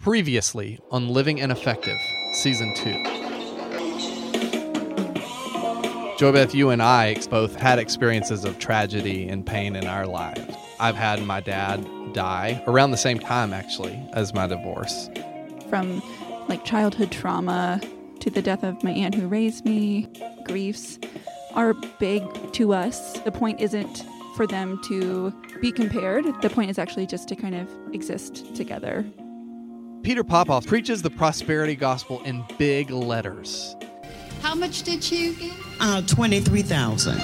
Previously on Living and Effective, Season 2. Joy Beth, you and I both had experiences of tragedy and pain in our lives. I've had my dad die around the same time, actually, as my divorce. From like childhood trauma to the death of my aunt who raised me, griefs are big to us. The point isn't for them to be compared, the point is actually just to kind of exist together. Peter Popoff preaches the prosperity gospel in big letters. How much did you get? Uh, 23000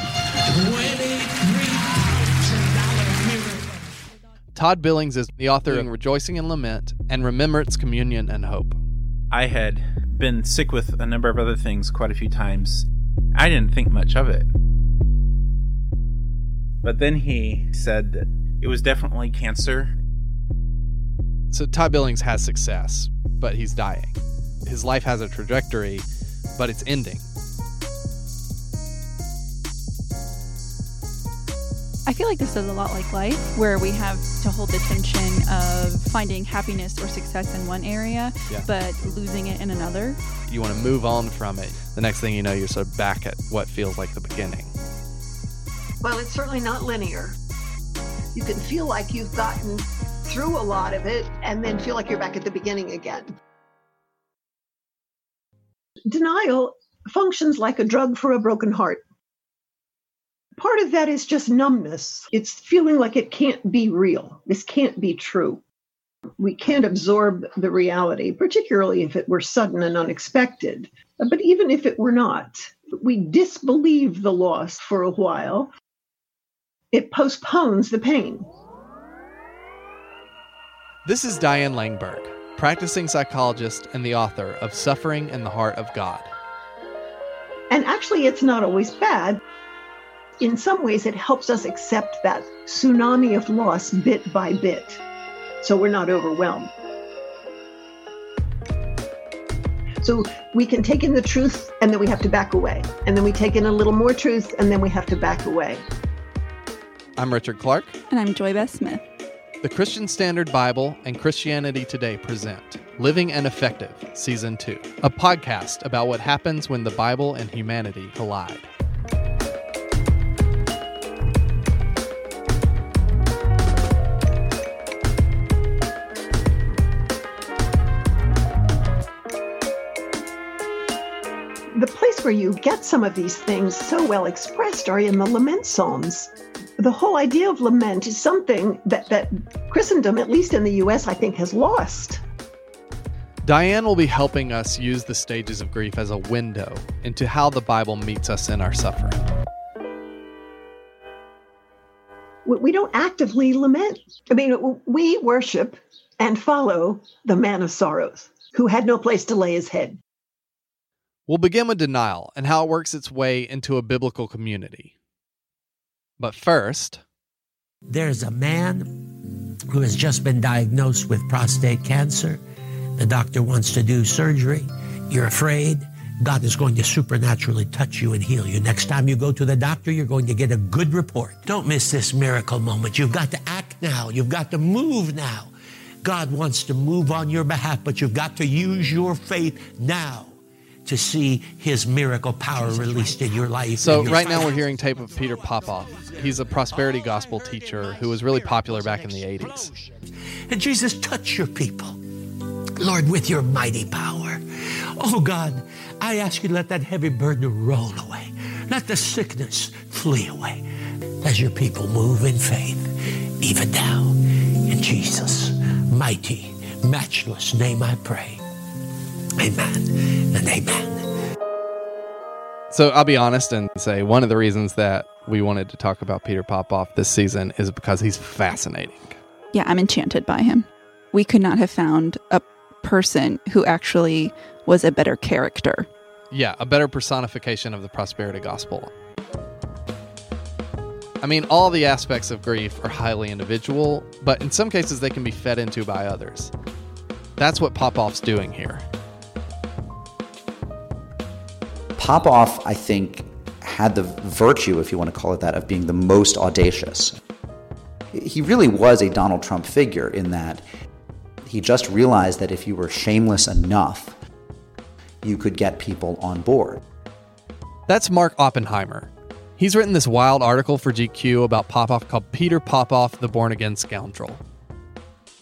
Todd Billings is the author of Rejoicing in Lament and Remembrance, Communion, and Hope. I had been sick with a number of other things quite a few times. I didn't think much of it. But then he said that it was definitely cancer. So Todd Billings has success, but he's dying. His life has a trajectory, but it's ending. I feel like this is a lot like life, where we have to hold the tension of finding happiness or success in one area, Yeah. but losing it in another. You want to move on from it. The next thing you know, you're sort of back at what feels like the beginning. Well, it's certainly not linear. You can feel like you've gotten through a lot of it and then feel like you're back at the beginning again. Denial functions like a drug for a broken heart. Part of that is just numbness. It's feeling like it can't be real. This can't be true. We can't absorb the reality, particularly if it were sudden and unexpected. But even if it were not, we disbelieve the loss for a while it postpones the pain. This is Diane Langberg, practicing psychologist and the author of Suffering in the Heart of God. And actually, it's not always bad. In some ways, it helps us accept that tsunami of loss bit by bit, so we're not overwhelmed. So we can take in the truth and then we have to back away. And then we take in a little more truth and then we have to back away. I'm Richard Clark. And I'm Joy Beth Smith. The Christian Standard Bible and Christianity Today present Living and Effective, Season 2, a podcast about what happens when the Bible and humanity collide. The place where you get some of these things so well expressed are in the lament psalms. The whole idea of lament is something that, that Christendom, at least in the US, I think has lost. Diane will be helping us use the stages of grief as a window into how the Bible meets us in our suffering. We we don't actively lament. I mean, we worship and follow the man of sorrows who had no place to lay his head. We'll begin with denial and how it works its way into a biblical community. But first, There's a man who has just been diagnosed with prostate cancer. The doctor wants to do surgery. You're afraid. God is going to supernaturally touch you and heal you. Next time you go to the doctor, you're going to get a good report. Don't miss this miracle moment. You've got to act now. You've got to move now. God wants to move on your behalf, but you've got to use your faith now to see his miracle power released in your life. so your right now we're hearing tape of Peter Popoff. He's a prosperity gospel teacher who was really popular back in the 80s. And Jesus, touch your people. Lord, with your mighty power. Oh God, I ask you to let that heavy burden roll away. Let the sickness flee away as your people move in faith, even now. In Jesus' mighty, matchless name I pray. Amen and amen. So I'll be honest and say one of the reasons that we wanted to talk about Peter Popoff this season is because he's fascinating. Yeah, I'm enchanted by him. We could not have found a person who actually was a better character. Yeah, a better personification of the prosperity gospel. I mean, all the aspects of grief are highly individual, but in some cases they can be fed into by others. That's what Popoff's doing here. Popoff, I think, had the virtue, if you want to call it that, of being the most audacious. He really was a Donald Trump figure in that he just realized that if you were shameless enough, you could get people on board. That's Mark Oppenheimer. He's written this wild article for GQ about Popoff called Peter Popoff, the Born Again Scoundrel.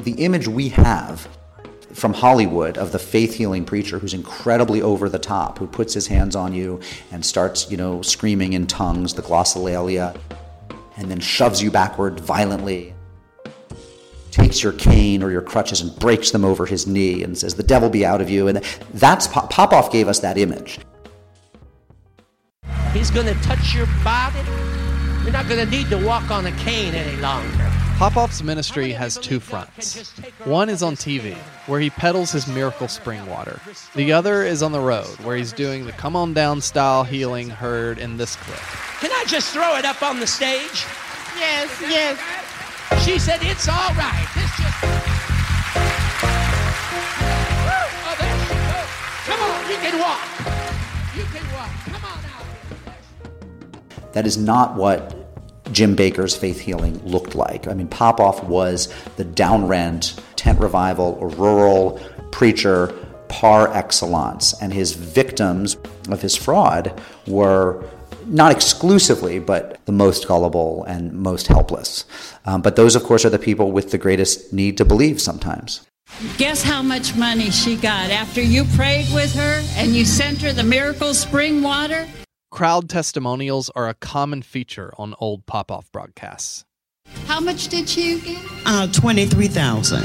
The image we have from Hollywood of the faith healing preacher who's incredibly over the top, who puts his hands on you and starts, you know, screaming in tongues, the glossolalia, and then shoves you backward violently, takes your cane or your crutches and breaks them over his knee and says, The devil be out of you. And that's Popoff gave us that image. He's going to touch your body. You're not going to need to walk on a cane any longer. Popoff's ministry has two fronts. One is on TV, where he peddles his miracle spring water. The other is on the road, where he's doing the come on down style healing heard in this clip. Can I just throw it up on the stage? Yes, yes. She said, It's all right. This just. Oh, there she goes. Come on, you can walk. You can walk. Come on out. That is not what Jim Bakker's faith healing looked like. I mean, Popoff was the down rent, tent revival, rural preacher par excellence, and his victims of his fraud were not exclusively, but the most gullible and most helpless. Um, but those, of course, are the people with the greatest need to believe sometimes. Guess how much money she got after you prayed with her and you sent her the miracle spring water? Crowd testimonials are a common feature on old Popoff broadcasts. How much did you get? Uh, 23,000.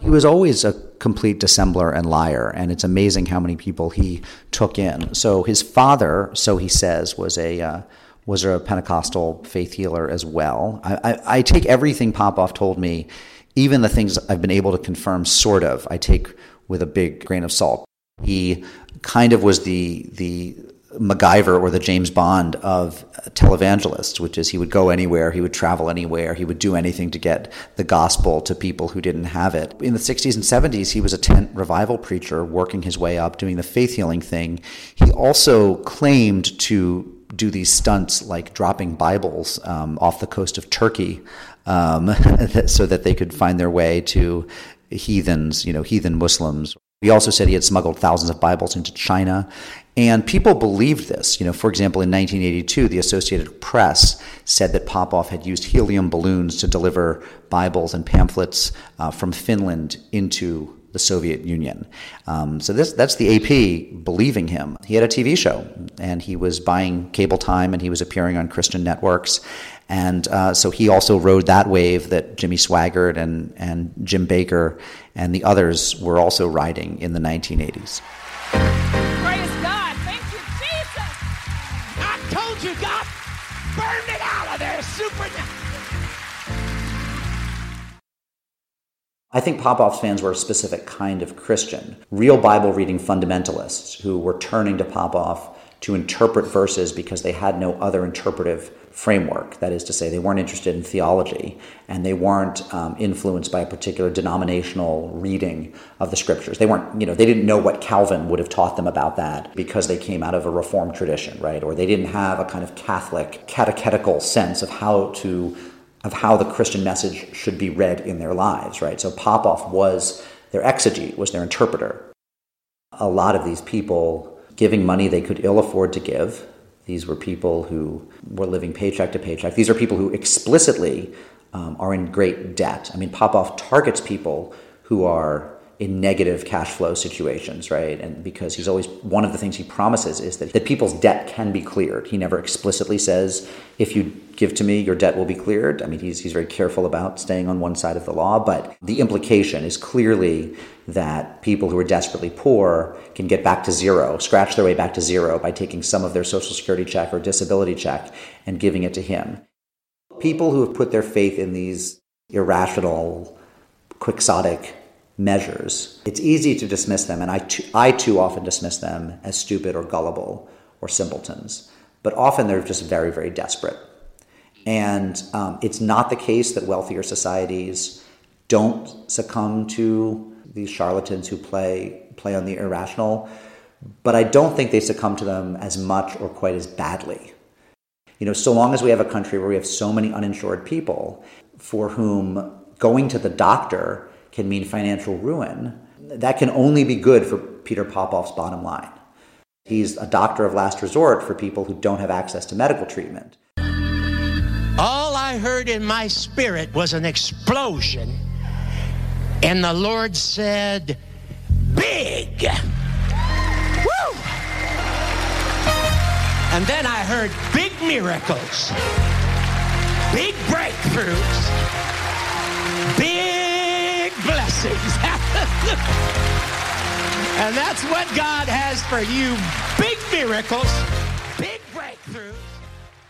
He was always a complete dissembler and liar, and it's amazing how many people he took in. So his father, so he says, was a uh, was a Pentecostal faith healer as well. I, I, I take everything Popoff told me, even the things I've been able to confirm, sort of. I take with a big grain of salt. He kind of was the the MacGyver or the James Bond of televangelists, which is he would go anywhere, he would travel anywhere, he would do anything to get the gospel to people who didn't have it. In the 60s and 70s, he was a tent revival preacher, working his way up, doing the faith healing thing. He also claimed to do these stunts like dropping Bibles um, off the coast of Turkey um, so that they could find their way to heathens, you know, heathen Muslims. He also said he had smuggled thousands of Bibles into China. And people believed this. You know, for example, in 1982, the Associated Press said that Popoff had used helium balloons to deliver Bibles and pamphlets uh, from Finland into the Soviet Union. Um, so this, that's the AP believing him. He had a TV show, and he was buying cable time, and he was appearing on Christian networks. And uh, so he also rode that wave that Jimmy Swaggart and, and Jim Bakker and the others were also riding in the 1980s. Praise God. Thank you, Jesus. I told you, God burned it out of there. Supernatural. I think Popoff's fans were a specific kind of Christian, real Bible reading fundamentalists who were turning to Popoff to interpret verses because they had no other interpretive framework. That is to say, they weren't interested in theology and they weren't um, influenced by a particular denominational reading of the scriptures. They weren't, you know, they didn't know what Calvin would have taught them about that because they came out of a Reformed tradition, right? Or they didn't have a kind of Catholic catechetical sense of how to of how the Christian message should be read in their lives, right? So Popoff was their exegete, was their interpreter. A lot of these people giving money they could ill afford to give. These were people who were living paycheck to paycheck. These are people who explicitly um, are in great debt. I mean, Popoff targets people who are in negative cash flow situations, right? And because he's always one of the things he promises is that, that people's debt can be cleared. He never explicitly says, if you give to me, your debt will be cleared. I mean, he's, he's very careful about staying on one side of the law, but the implication is clearly that people who are desperately poor can get back to zero, scratch their way back to zero by taking some of their social security check or disability check and giving it to him. People who have put their faith in these irrational, quixotic measures, it's easy to dismiss them, and I too, I too often dismiss them as stupid or gullible or simpletons. But often they're just very, very desperate. And um, it's not the case that wealthier societies don't succumb to these charlatans who play play on the irrational, but I don't think they succumb to them as much or quite as badly. You know, so long as we have a country where we have so many uninsured people for whom going to the doctor can mean financial ruin, that can only be good for Peter Popoff's bottom line. He's a doctor of last resort for people who don't have access to medical treatment. All I heard in my spirit was an explosion, and the Lord said, Big! Woo! And then I heard big miracles, big breakthroughs, big and that's what God has for you big miracles, big breakthroughs.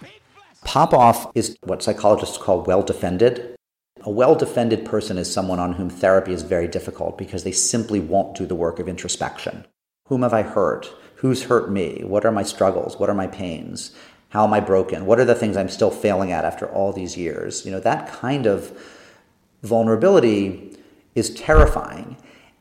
Big Popoff is what psychologists call well defended. A well defended person is someone on whom therapy is very difficult because they simply won't do the work of introspection. Whom have I hurt? Who's hurt me? What are my struggles? What are my pains? How am I broken? What are the things I'm still failing at after all these years? You know, that kind of vulnerability is terrifying.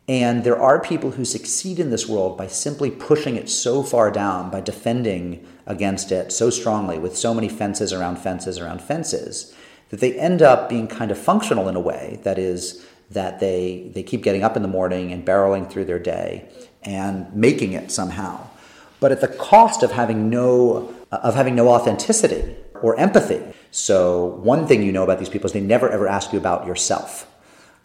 And there are people who succeed in this world by simply pushing it so far down, by defending against it so strongly with so many fences around fences around fences, that they end up being kind of functional in a way. That is, that they, they keep getting up in the morning and barreling through their day and making it somehow. But at the cost of having no, of having no authenticity or empathy. So, one thing you know about these people is they never ever ask you about yourself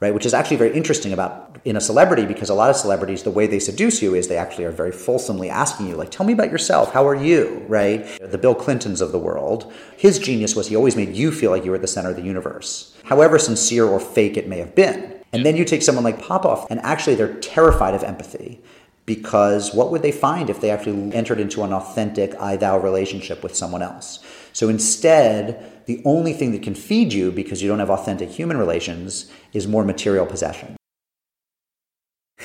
right? Which is actually very interesting about in a celebrity because a lot of celebrities, the way they seduce you is they actually are very fulsomely asking you, like, tell me about yourself. How are you, right? The Bill Clintons of the world, his genius was he always made you feel like you were the center of the universe, however sincere or fake it may have been. And then you take someone like Popoff, and actually they're terrified of empathy because what would they find if they actually entered into an authentic I thou relationship with someone else? So instead, the only thing that can feed you because you don't have authentic human relations is more material possession.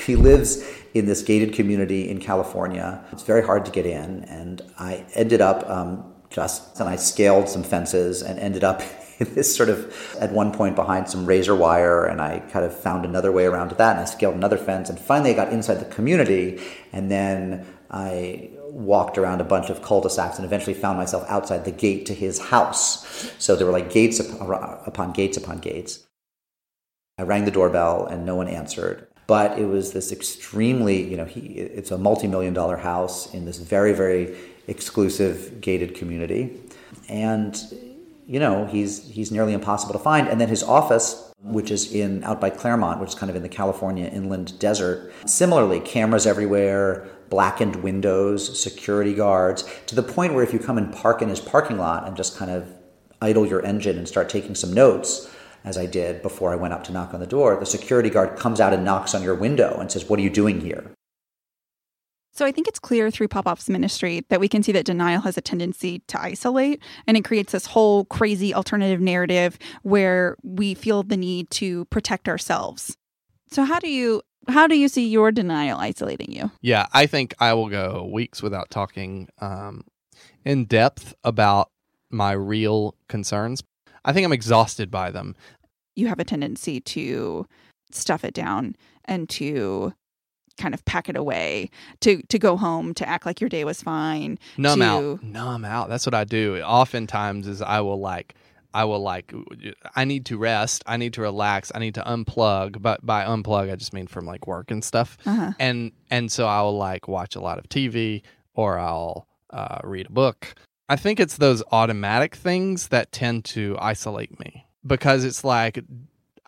He lives in this gated community in California. It's very hard to get in, and I ended up um, just, and I scaled some fences and ended up in this sort of, at one point behind some razor wire, and I kind of found another way around to that, and I scaled another fence, and finally I got inside the community, and then I walked around a bunch of cul-de-sacs and eventually found myself outside the gate to his house. So there were like gates upon gates upon gates. I rang the doorbell and no one answered. But it was this extremely, you know, he, it's a multi-million dollar house in this very, very exclusive gated community. And, you know, he's, he's nearly impossible to find. And then his office, which is in out by Claremont, which is kind of in the California inland desert, similarly, cameras everywhere, blackened windows, security guards, to the point where if you come and park in his parking lot and just kind of idle your engine and start taking some notes, as I did before I went up to knock on the door, the security guard comes out and knocks on your window and says, What are you doing here? So I think it's clear through Popoff's ministry that we can see that denial has a tendency to isolate and it creates this whole crazy alternative narrative where we feel the need to protect ourselves. So how do you how do you see your denial isolating you? Yeah, I think I will go weeks without talking um, in depth about my real concerns. I think I'm exhausted by them. You have a tendency to stuff it down and to kind of pack it away to to go home to act like your day was fine numb to, out numb out that's what i do oftentimes is i will like I will like I need to rest, I need to relax, I need to unplug, but by unplug I just mean from like work and stuff. Uh-huh. And and so I'll like watch a lot of TV or I'll uh, read a book. I think it's those automatic things that tend to isolate me because it's like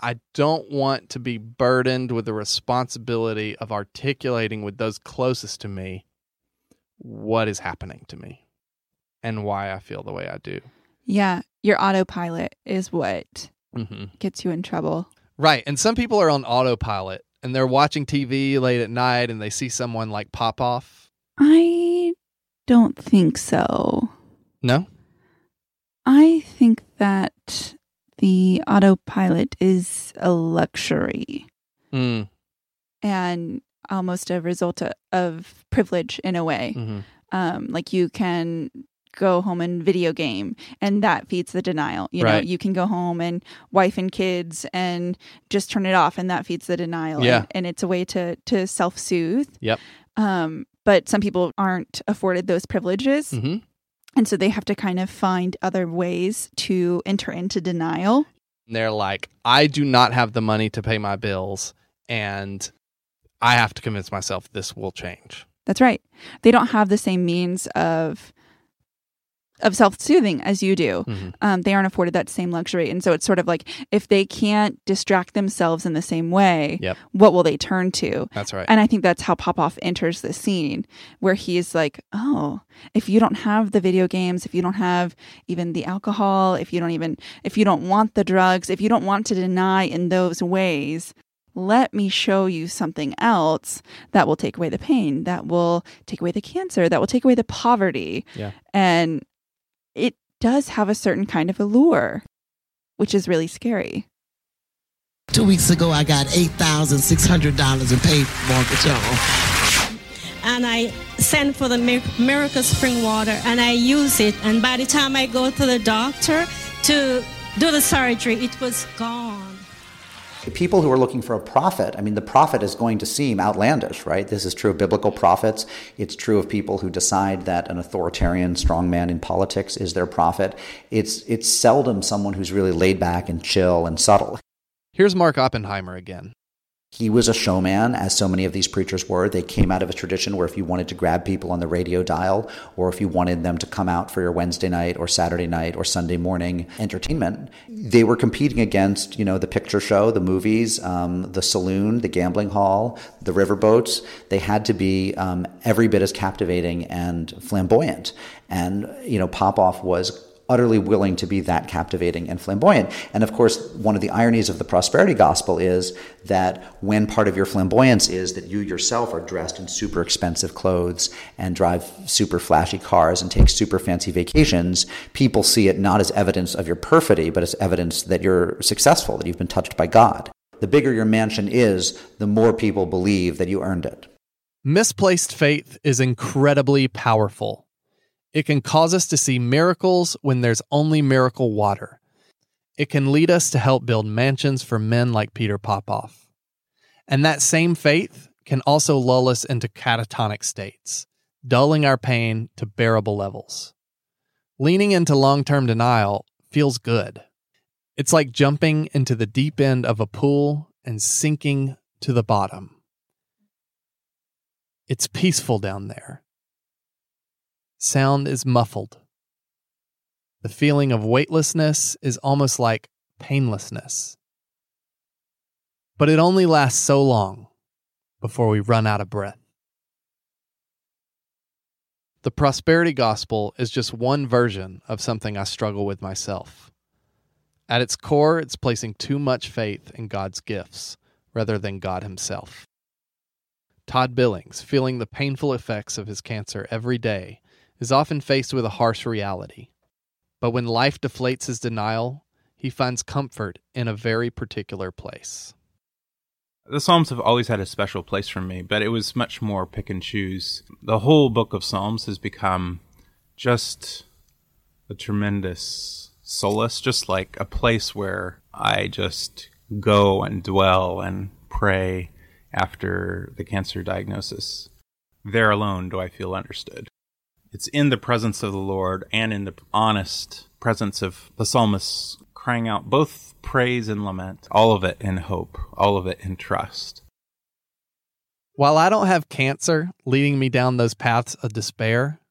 I don't want to be burdened with the responsibility of articulating with those closest to me what is happening to me and why I feel the way I do. Yeah, your autopilot is what mm-hmm. gets you in trouble. Right. And some people are on autopilot and they're watching TV late at night and they see someone like Popoff. I don't think so. No? I think that the autopilot is a luxury mm. and almost a result of privilege in a way. Mm-hmm. Um, like you can go home and video game and that feeds the denial you Right. know you can go home and wife and kids and just turn it off and that feeds the denial Yeah. and, and it's a way to to self-soothe Yep. um but some people aren't afforded those privileges Mm-hmm. And so they have to kind of find other ways to enter into denial. They're like, I do not have the money to pay my bills, and I have to convince myself this will change. That's right. They don't have the same means of of self-soothing as you do. Mm-hmm. Um, they aren't afforded that same luxury, and so it's sort of like if they can't distract themselves in the same way, Yep. what will they turn to? That's right. And I think that's how Popoff enters the scene, where he's like, "Oh, if you don't have the video games, if you don't have even the alcohol, if you don't even if you don't want the drugs, if you don't want to deny in those ways." Let me show you something else that will take away the pain, that will take away the cancer, that will take away the poverty. Yeah. And it does have a certain kind of allure, which is really scary. Two weeks ago, I got $8,600 in paid mortgage on. and I send for the Miracle Spring Water and I use it. And by the time I go to the doctor to do the surgery, it was gone. People who are looking for a prophet, I mean, the prophet is going to seem outlandish, right? This is true of biblical prophets. It's true of people who decide that an authoritarian strongman in politics is their prophet. It's, it's seldom someone who's really laid back and chill and subtle. Here's Mark Oppenheimer again. He was a showman, as so many of these preachers were. They came out of a tradition where if you wanted to grab people on the radio dial, or if you wanted them to come out for your Wednesday night or Saturday night or Sunday morning entertainment, they were competing against, you know, the picture show, the movies, um, the saloon, the gambling hall, the riverboats. They had to be um, every bit as captivating and flamboyant. And, you know, Popoff was utterly willing to be that captivating and flamboyant. And of course, one of the ironies of the prosperity gospel is that when part of your flamboyance is that you yourself are dressed in super expensive clothes and drive super flashy cars and take super fancy vacations, people see it not as evidence of your perfidy, but as evidence that you're successful, that you've been touched by God. The bigger your mansion is, the more people believe that you earned it. Misplaced faith is incredibly powerful. It can cause us to see miracles when there's only miracle water. It can lead us to help build mansions for men like Peter Popoff. And that same faith can also lull us into catatonic states, dulling our pain to bearable levels. Leaning into long term denial feels good. It's like jumping into the deep end of a pool and sinking to the bottom. It's peaceful down there. Sound is muffled. The feeling of weightlessness is almost like painlessness. But it only lasts so long before we run out of breath. The prosperity gospel is just one version of something I struggle with myself. At its core, it's placing too much faith in God's gifts rather than God Himself. Todd Billings, feeling the painful effects of his cancer every day, is often faced with a harsh reality. But when life deflates his denial, he finds comfort in a very particular place. The Psalms have always had a special place for me, but it was much more pick and choose. The whole book of Psalms has become just a tremendous solace, just like a place where I just go and dwell and pray after the cancer diagnosis. There alone do I feel understood. It's in the presence of the Lord and in the honest presence of the psalmists crying out both praise and lament, all of it in hope, all of it in trust. While I don't have cancer leading me down those paths of despair,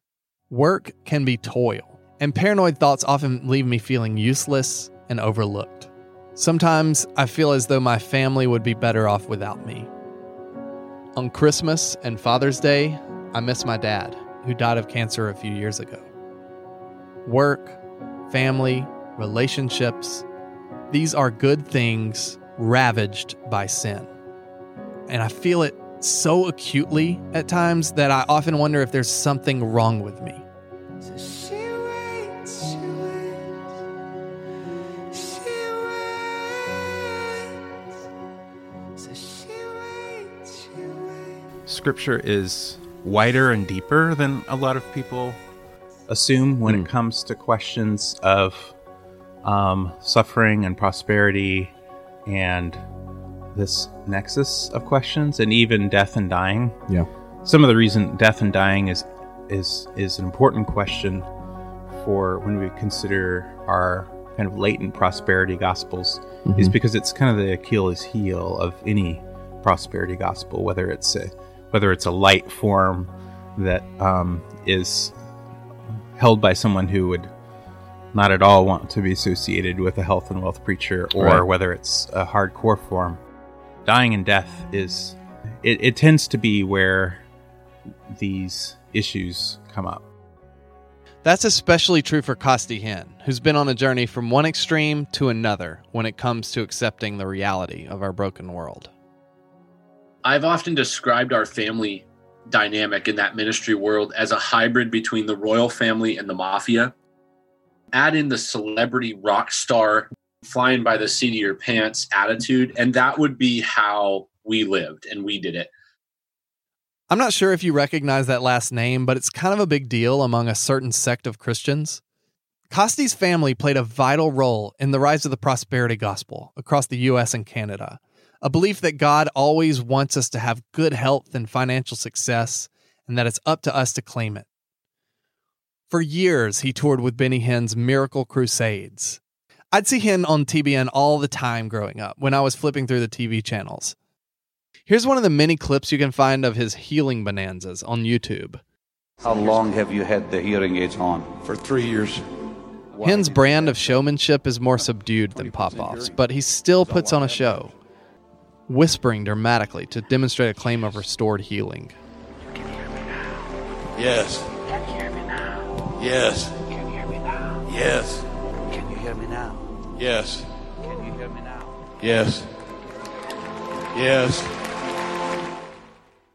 work can be toil, and paranoid thoughts often leave me feeling useless and overlooked. Sometimes I feel as though my family would be better off without me. On Christmas and Father's Day, I miss my dad, who died of cancer a few years ago. Work, family, relationships, these are good things ravaged by sin. And I feel it so acutely at times that I often wonder if there's something wrong with me. Scripture is wider and deeper than a lot of people assume when it comes to questions of um, suffering and prosperity and this nexus of questions and even death and dying. Yeah. Some of the reason death and dying is is is an important question for when we consider our kind of latent prosperity gospels Mhm. is because it's kind of the Achilles heel of any prosperity gospel, whether it's a whether it's a light form that um, is held by someone who would not at all want to be associated with a health and wealth preacher, or Right. whether it's a hardcore form. Dying and death is it, it tends to be where these issues come up. That's especially true for Costi Hinn, who's been on a journey from one extreme to another when it comes to accepting the reality of our broken world. I've often described our family dynamic in that ministry world as a hybrid between the royal family and the mafia. Add in the celebrity rock star flying by the seat of your pants attitude, and that would be how we lived and we did it. I'm not sure if you recognize that last name, but it's kind of a big deal among a certain sect of Christians. Costi's family played a vital role in the rise of the prosperity gospel across the US and Canada, a belief that God always wants us to have good health and financial success, and that it's up to us to claim it. For years, he toured with Benny Hinn's Miracle Crusades. I'd see Hinn on TBN all the time growing up when I was flipping through the TV channels. Here's one of the many clips you can find of his healing bonanzas on YouTube. How long have you had the hearing aids on? For three years. Hinn's brand of showmanship is more subdued than Popoff's, but he still puts on a show, whispering dramatically to demonstrate a claim of restored healing. Yes. Can you hear me now? Yes. Can you hear me now? Yes. Can you hear me now? Yes. Can you hear me now? Yes. Yes.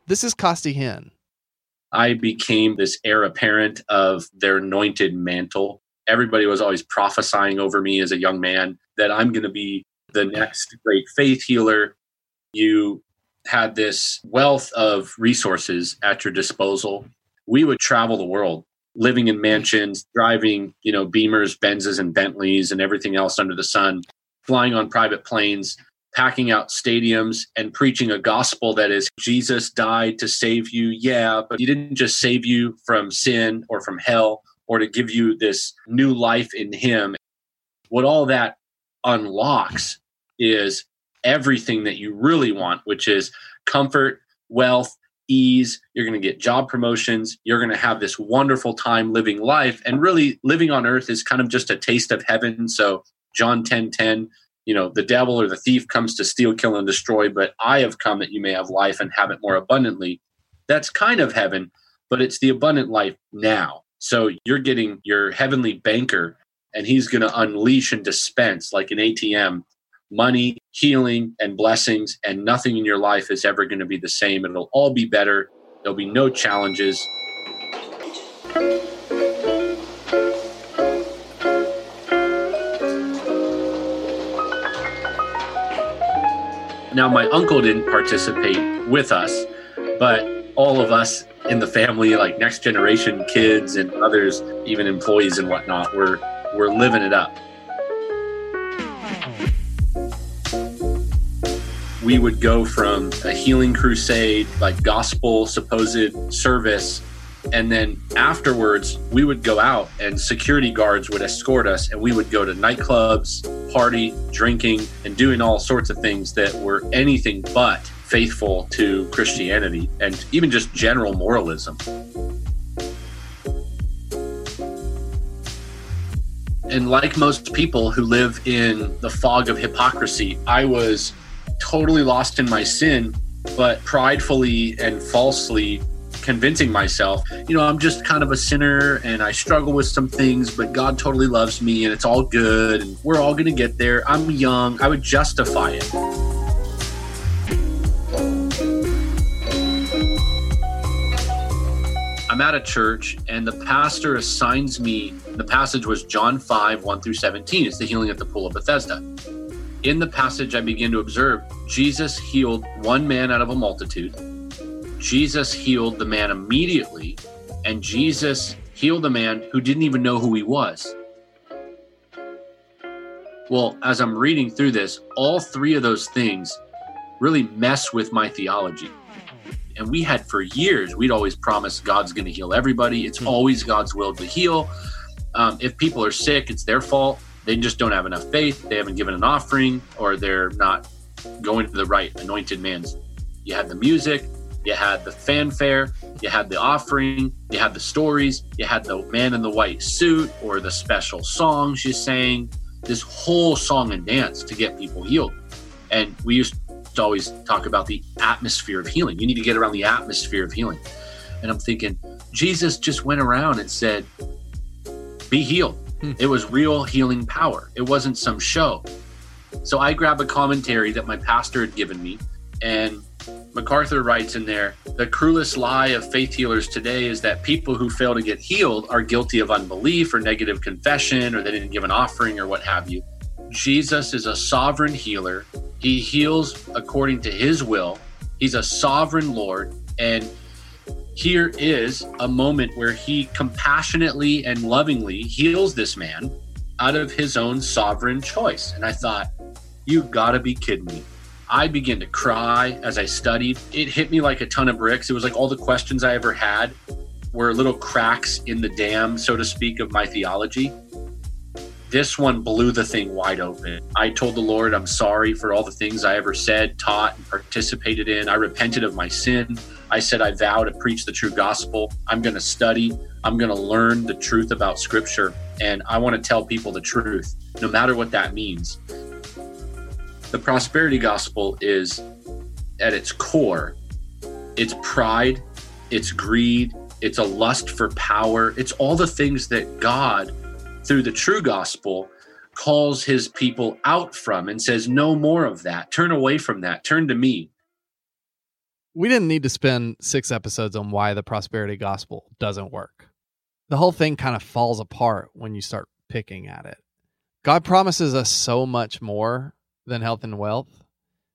This is Costi Hinn. I became this heir apparent of their anointed mantle. Everybody was always prophesying over me as a young man that I'm going to be the next great faith healer. You had this wealth of resources at your disposal. We would travel the world, living in mansions, driving, you know, Beamers, Benzes, and Bentleys, and everything else under the sun, flying on private planes, packing out stadiums and preaching a gospel that is Jesus died to save you. Yeah, but he didn't just save you from sin or from hell or to give you this new life in him. What all that unlocks is everything that you really want, which is comfort, wealth, ease. You're going to get job promotions. You're going to have this wonderful time living life. And really, living on earth is kind of just a taste of heaven. So, John 10 10, you know, the devil or the thief comes to steal, kill, and destroy, but I have come that you may have life and have it more abundantly. That's kind of heaven, but it's the abundant life now. So you're getting your heavenly banker, and he's going to unleash and dispense like an ATM money, healing, and blessings, and nothing in your life is ever going to be the same. It'll all be better. There'll be no challenges. Now, my uncle didn't participate with us, but all of us in the family, like next generation kids and others, even employees and whatnot, we're, we're living it up. We would go from a healing crusade, like gospel supposed service, and then afterwards, we would go out and security guards would escort us, and we would go to nightclubs, party, drinking, and doing all sorts of things that were anything but faithful to Christianity and even just general moralism. And like most people who live in the fog of hypocrisy, I was totally lost in my sin, but pridefully and falsely convincing myself, you know, I'm just kind of a sinner and I struggle with some things, but God totally loves me and it's all good and we're all going to get there. I'm young. I would justify it. I'm at a church and the pastor assigns me, the passage was John 5, 1 through 17. It's the healing at the pool of Bethesda. In the passage, I begin to observe Jesus healed one man out of a multitude. Jesus healed the man immediately, and Jesus healed the man who didn't even know who he was. Well, as I'm reading through this, all three of those things really mess with my theology. And we had for years, we'd always promised God's going to heal everybody. It's always God's will to heal. Um, if people are sick, it's their fault. They just don't have enough faith. They haven't given an offering, or they're not going to the right anointed man's. You had the music, you had the fanfare, you had the offering, you had the stories, you had the man in the white suit, or the special songs you sang. This whole song and dance to get people healed. And we used to always talk about the atmosphere of healing. You need to get around the atmosphere of healing. And I'm thinking, Jesus just went around and said, Be healed. Hmm. It was real healing power, it wasn't some show. So I grab a commentary that my pastor had given me, and MacArthur writes in there the cruelest lie of faith healers today is that people who fail to get healed are guilty of unbelief or negative confession or they didn't give an offering or what have you. Jesus is a sovereign healer. He heals according to his will. He's a sovereign Lord. And here is a moment where he compassionately and lovingly heals this man out of his own sovereign choice. And I thought, you gotta be kidding me. I began to cry as I studied. It hit me like a ton of bricks. It was like all the questions I ever had were little cracks in the dam, so to speak, of my theology. This one blew the thing wide open. I told the Lord I'm sorry for all the things I ever said, taught, and participated in. I repented of my sin. I said I vow to preach the true gospel. I'm going to study. I'm going to learn the truth about scripture. And I want to tell people the truth, no matter what that means. The prosperity gospel is at its core, it's pride, it's greed, it's a lust for power. It's all the things that God, through the true gospel, calls his people out from and says, No more of that. Turn away from that. Turn to me. We didn't need to spend six episodes on why the prosperity gospel doesn't work. The whole thing kind of falls apart when you start picking at it. God promises us so much more than health and wealth.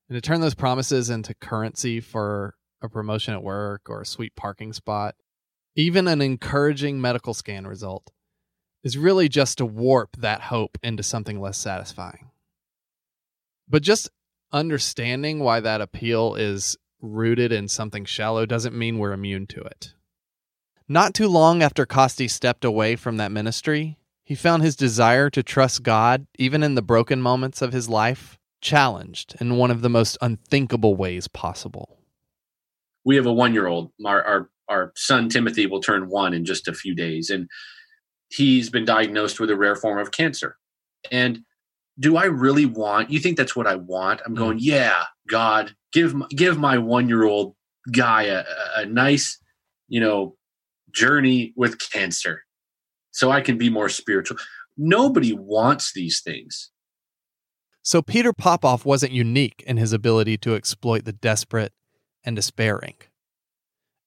And to turn those promises into currency for a promotion at work or a sweet parking spot, even an encouraging medical scan result, is really just to warp that hope into something less satisfying. But just understanding why that appeal is rooted in something shallow doesn't mean we're immune to it. Not too long after Costi stepped away from that ministry, he found his desire to trust God, even in the broken moments of his life, challenged in one of the most unthinkable ways possible. We have a one year old. Our, our, our son Timothy will turn one in just a few days, and he's been diagnosed with a rare form of cancer. And do I really want? You think that's what I want? I'm going, mm. yeah, God, give give my one year old guy a, a nice, you know, journey with cancer, so I can be more spiritual. Nobody wants these things. So Peter Popoff wasn't unique in his ability to exploit the desperate and despairing.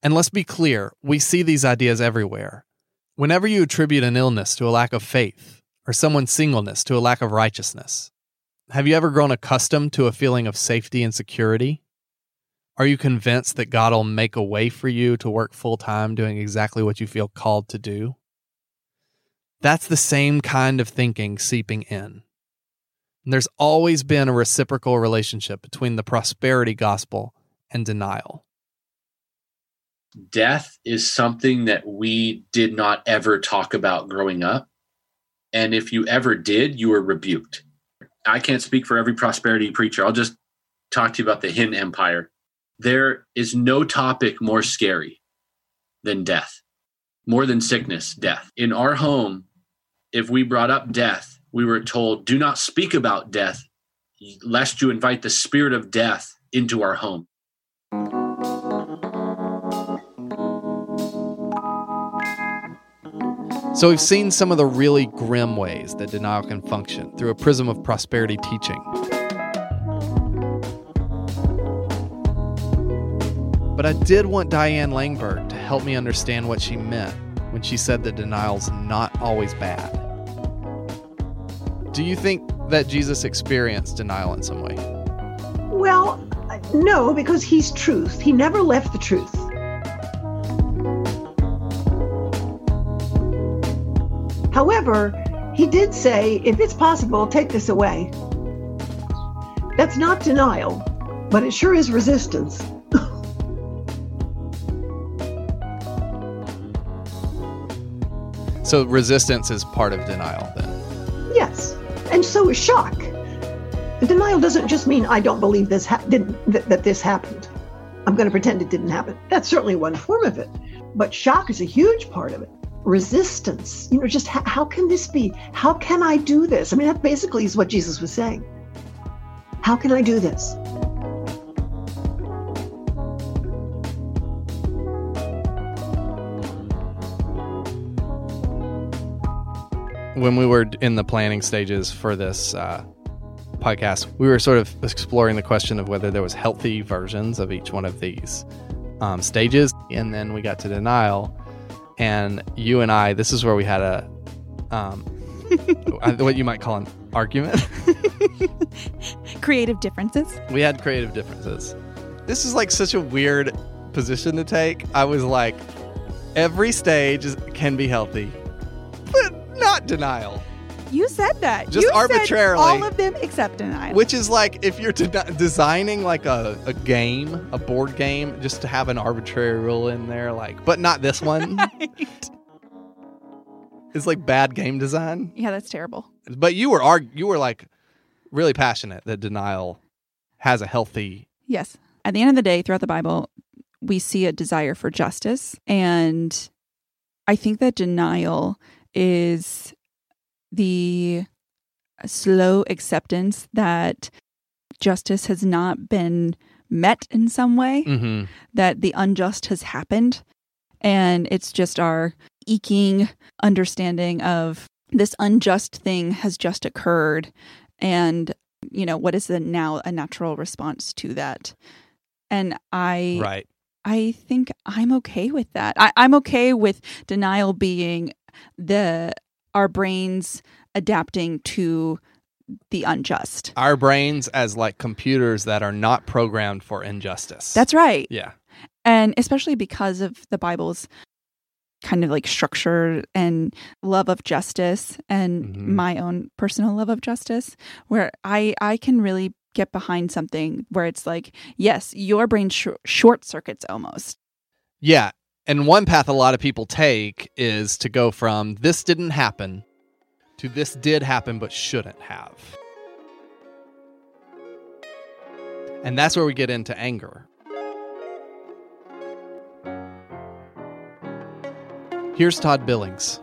And let's be clear, we see these ideas everywhere. Whenever you attribute an illness to a lack of faith, or someone's singleness to a lack of righteousness, have you ever grown accustomed to a feeling of safety and security? Are you convinced that God will make a way for you to work full time doing exactly what you feel called to do? That's the same kind of thinking seeping in. And there's always been a reciprocal relationship between the prosperity gospel and denial. Death is something that we did not ever talk about growing up. And if you ever did, you were rebuked. I can't speak for every prosperity preacher. I'll just talk to you about the Hinn Empire. There is no topic more scary than death, more than sickness, death. In our home, if we brought up death, we were told, do not speak about death, lest you invite the spirit of death into our home. So, we've seen some of the really grim ways that denial can function through a prism of prosperity teaching. But I did want Diane Langberg to help me understand what she meant when she said that denial's not always bad. Do you think that Jesus experienced denial in some way? Well, no, because he's truth. He never left the truth. However, he did say, if it's possible, take this away. That's not denial, but it sure is resistance. So resistance is part of denial then. Yes. And so is shock. Denial doesn't just mean I don't believe this ha- didn't that, that this happened. I'm going to pretend it didn't happen. That's certainly one form of it. But shock is a huge part of it. Resistance, you know, just h- how can this be? How can I do this? I mean, that basically is what Jesus was saying. How can I do this? When we were in the planning stages for this uh, podcast, we were sort of exploring the question of whether there was healthy versions of each one of these um, stages, and then we got to denial. And you and I, this is where we had a um, what you might call an argument. Creative differences. we had creative differences. This is like such a weird position to take. I was like, every stage is, can be healthy, but not denial. You said that. Just You said arbitrarily. all of them except denial. Which is like if you're de- designing like a, a game, a board game, just to have an arbitrary rule in there, like, but not this one. It's like bad game design. yeah, that's terrible. But you were arg- you were like really passionate that denial has a healthy. Yes. At the end of the day, throughout the Bible, we see a desire for justice. And I think that denial is the slow acceptance that justice has not been met in some way, Mm-hmm. that the unjust has happened. And it's just our eking understanding of this unjust thing has just occurred. And, you know, what is the now a natural response to that? And I Right. I think I'm okay with that. I, I'm okay with denial being the our brains adapting to the unjust. Our brains as like computers that are not programmed for injustice. That's right. yeah. And especially because of the Bible's kind of like structure and love of justice and Mhm. my own personal love of justice where I I can really get behind something where it's like yes, your brain sh- short circuits almost. Yeah. And one path a lot of people take is to go from this didn't happen to this did happen but shouldn't have. And that's where we get into anger. Here's Todd Billings.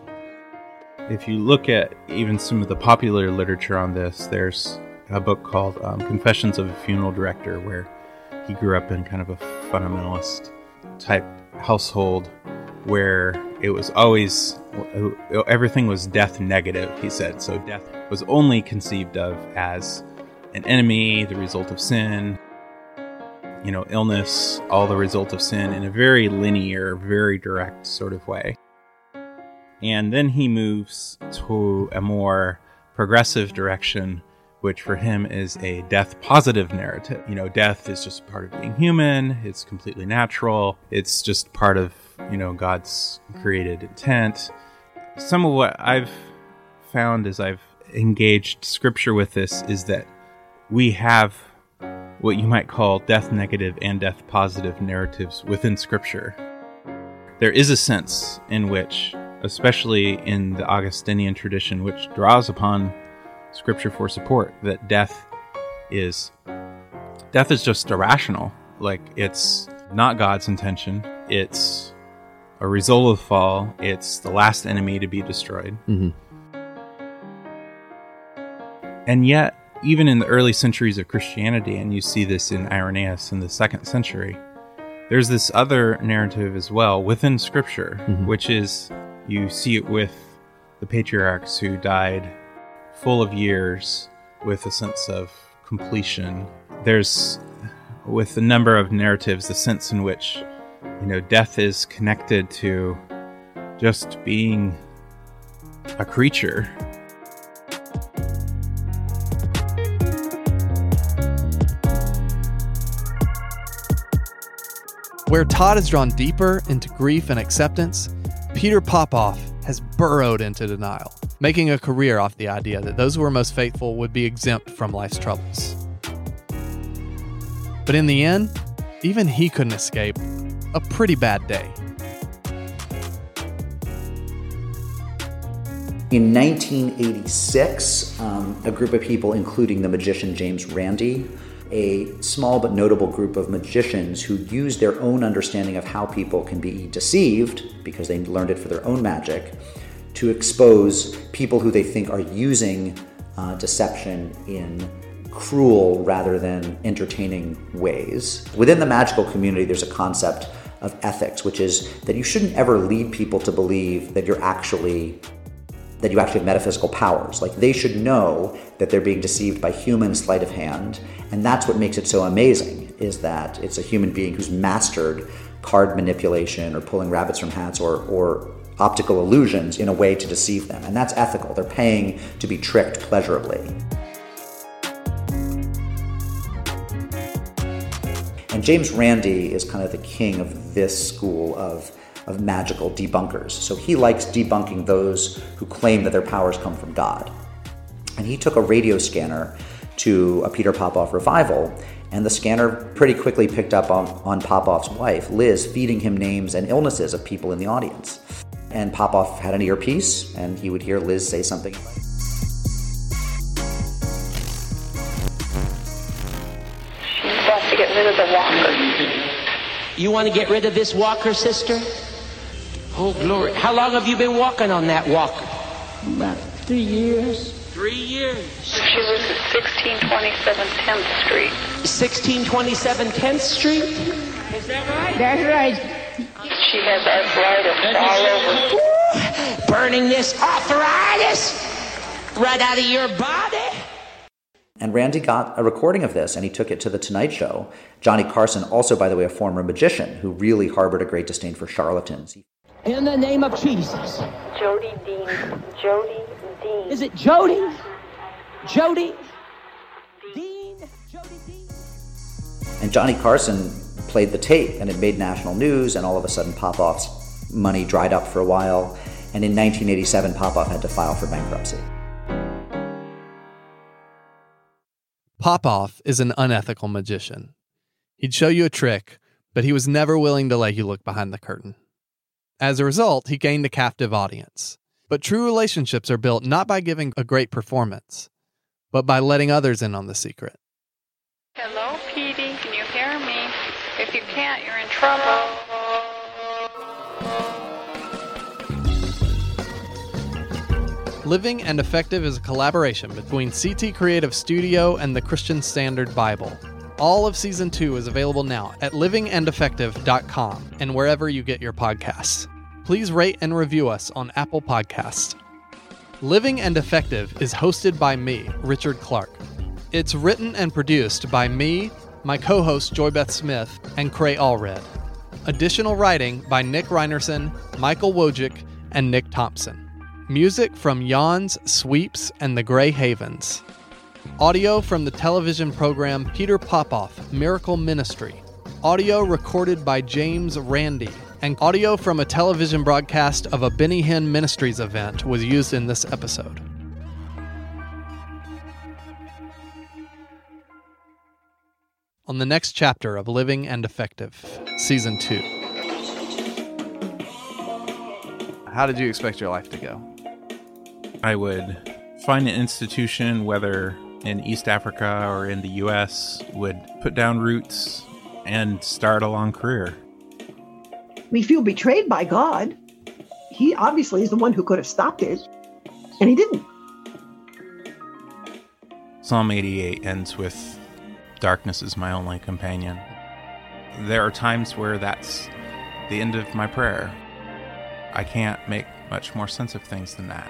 If you look at even some of the popular literature on this, there's a book called um, Confessions of a Funeral Director, where he grew up in kind of a fundamentalist type household where it was always everything was death negative, he said. So death was only conceived of as an enemy, the result of sin, you know, illness, all the result of sin in a very linear, very direct sort of way. And then he moves to a more progressive direction, which for him is a death positive narrative. You know, death is just part of being human, it's completely natural, it's just part of, you know, God's created intent. Some of what I've found as I've engaged scripture with this is that we have what you might call death negative and death positive narratives within scripture. There is a sense in which especially in the Augustinian tradition, which draws upon scripture for support, that death is death is just irrational. Like it's not God's intention. It's a result of the fall. It's the last enemy to be destroyed. Mm-hmm. And yet, even in the early centuries of Christianity, and you see this in Irenaeus in the second century, there's this other narrative as well within Scripture, Mhm. which is you see it with the patriarchs who died full of years with a sense of completion. There's, with a number of narratives, the sense in which, you know, death is connected to just being a creature. Where Todd has drawn deeper into grief and acceptance, Peter Popoff has burrowed into denial, making a career off the idea that those who were most faithful would be exempt from life's troubles. But in the end, even he couldn't escape a pretty bad day. In 1986, um, a group of people, including the magician James Randi, a small but notable group of magicians who use their own understanding of how people can be deceived, because they learned it for their own magic, to expose people who they think are using uh, deception in cruel rather than entertaining ways. Within the magical community, there's a concept of ethics, which is that you shouldn't ever lead people to believe that you're actually that you actually have metaphysical powers. Like they should know that they're being deceived by human sleight of hand, and that's what makes it so amazing is that it's a human being who's mastered card manipulation or pulling rabbits from hats or or optical illusions in a way to deceive them. And that's ethical. They're paying to be tricked pleasurably. And James Randi is kind of the king of this school of, of magical debunkers. So he likes debunking those who claim that their powers come from God. And he took a radio scanner to a Peter Popoff revival, and the scanner pretty quickly picked up on, on Popoff's wife, Liz, feeding him names and illnesses of people in the audience. And Popoff had an earpiece, and he would hear Liz say something. wants to get rid of the walker. You want to get rid of this walker, sister? Oh, glory. How long have you been walking on that walker? About three years. Three years. She lives at 1627 10th Street. 1627 10th Street? Is that right? That's right. She has arthritis all over. Burning this arthritis right out of your body. And Randi got a recording of this and he took it to The Tonight Show. Johnny Carson, also, by the way, a former magician who really harbored a great disdain for charlatans. In the name of Jesus. Jody Dean. Jody Dean. Is it Jody? Jody? Dean? Jody Dean? And Johnny Carson played the tape and it made national news, and all of a sudden, Popoff's money dried up for a while. And in 1987, Popoff had to file for bankruptcy. Popoff is an unethical magician. He'd show you a trick, but he was never willing to let you look behind the curtain. As a result, he gained a captive audience. But true relationships are built not by giving a great performance, but by letting others in on the secret. Hello, Petey. Can you hear me? If you can't, you're in trouble. Living and Effective is a collaboration between CT Creative Studio and the Christian Standard Bible. All of season two is available now at livingandeffective.com and wherever you get your podcasts. Please rate and review us on Apple Podcasts. Living and Effective is hosted by me, Richard Clark. It's written and produced by me, my co hosts Joy Beth Smith, and Cray Allred. Additional writing by Nick Reinerson, Michael Wojcik, and Nick Thompson. Music from Yawns, Sweeps, and the Grey Havens. Audio from the television program Peter Popoff, Miracle Ministry. Audio recorded by James Randi. And audio from a television broadcast of a Benny Hinn Ministries event was used in this episode. On the next chapter of Living and Effective, Season 2. How did you expect your life to go? I would find an institution, whether in East Africa or in the US, would put down roots and start a long career. We feel betrayed by God. He obviously is the one who could have stopped it, and he didn't. Psalm 88 ends with Darkness is my only companion. There are times where that's the end of my prayer. I can't make much more sense of things than that.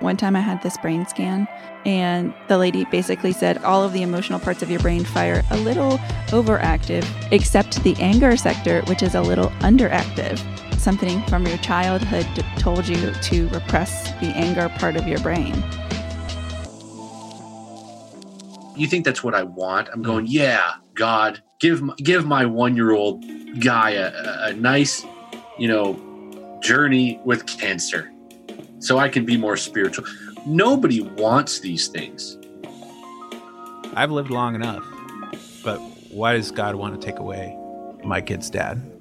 One time I had this brain scan, and the lady basically said all of the emotional parts of your brain fire a little overactive, except the anger sector, which is a little underactive. Something from your childhood told you to repress the anger part of your brain. You think that's what I want? I'm hmm. going, yeah, God, give give my one year old guy a, a nice, you know, journey with cancer so I can be more spiritual. Nobody wants these things. I've lived long enough, but why does God want to take away my kid's dad?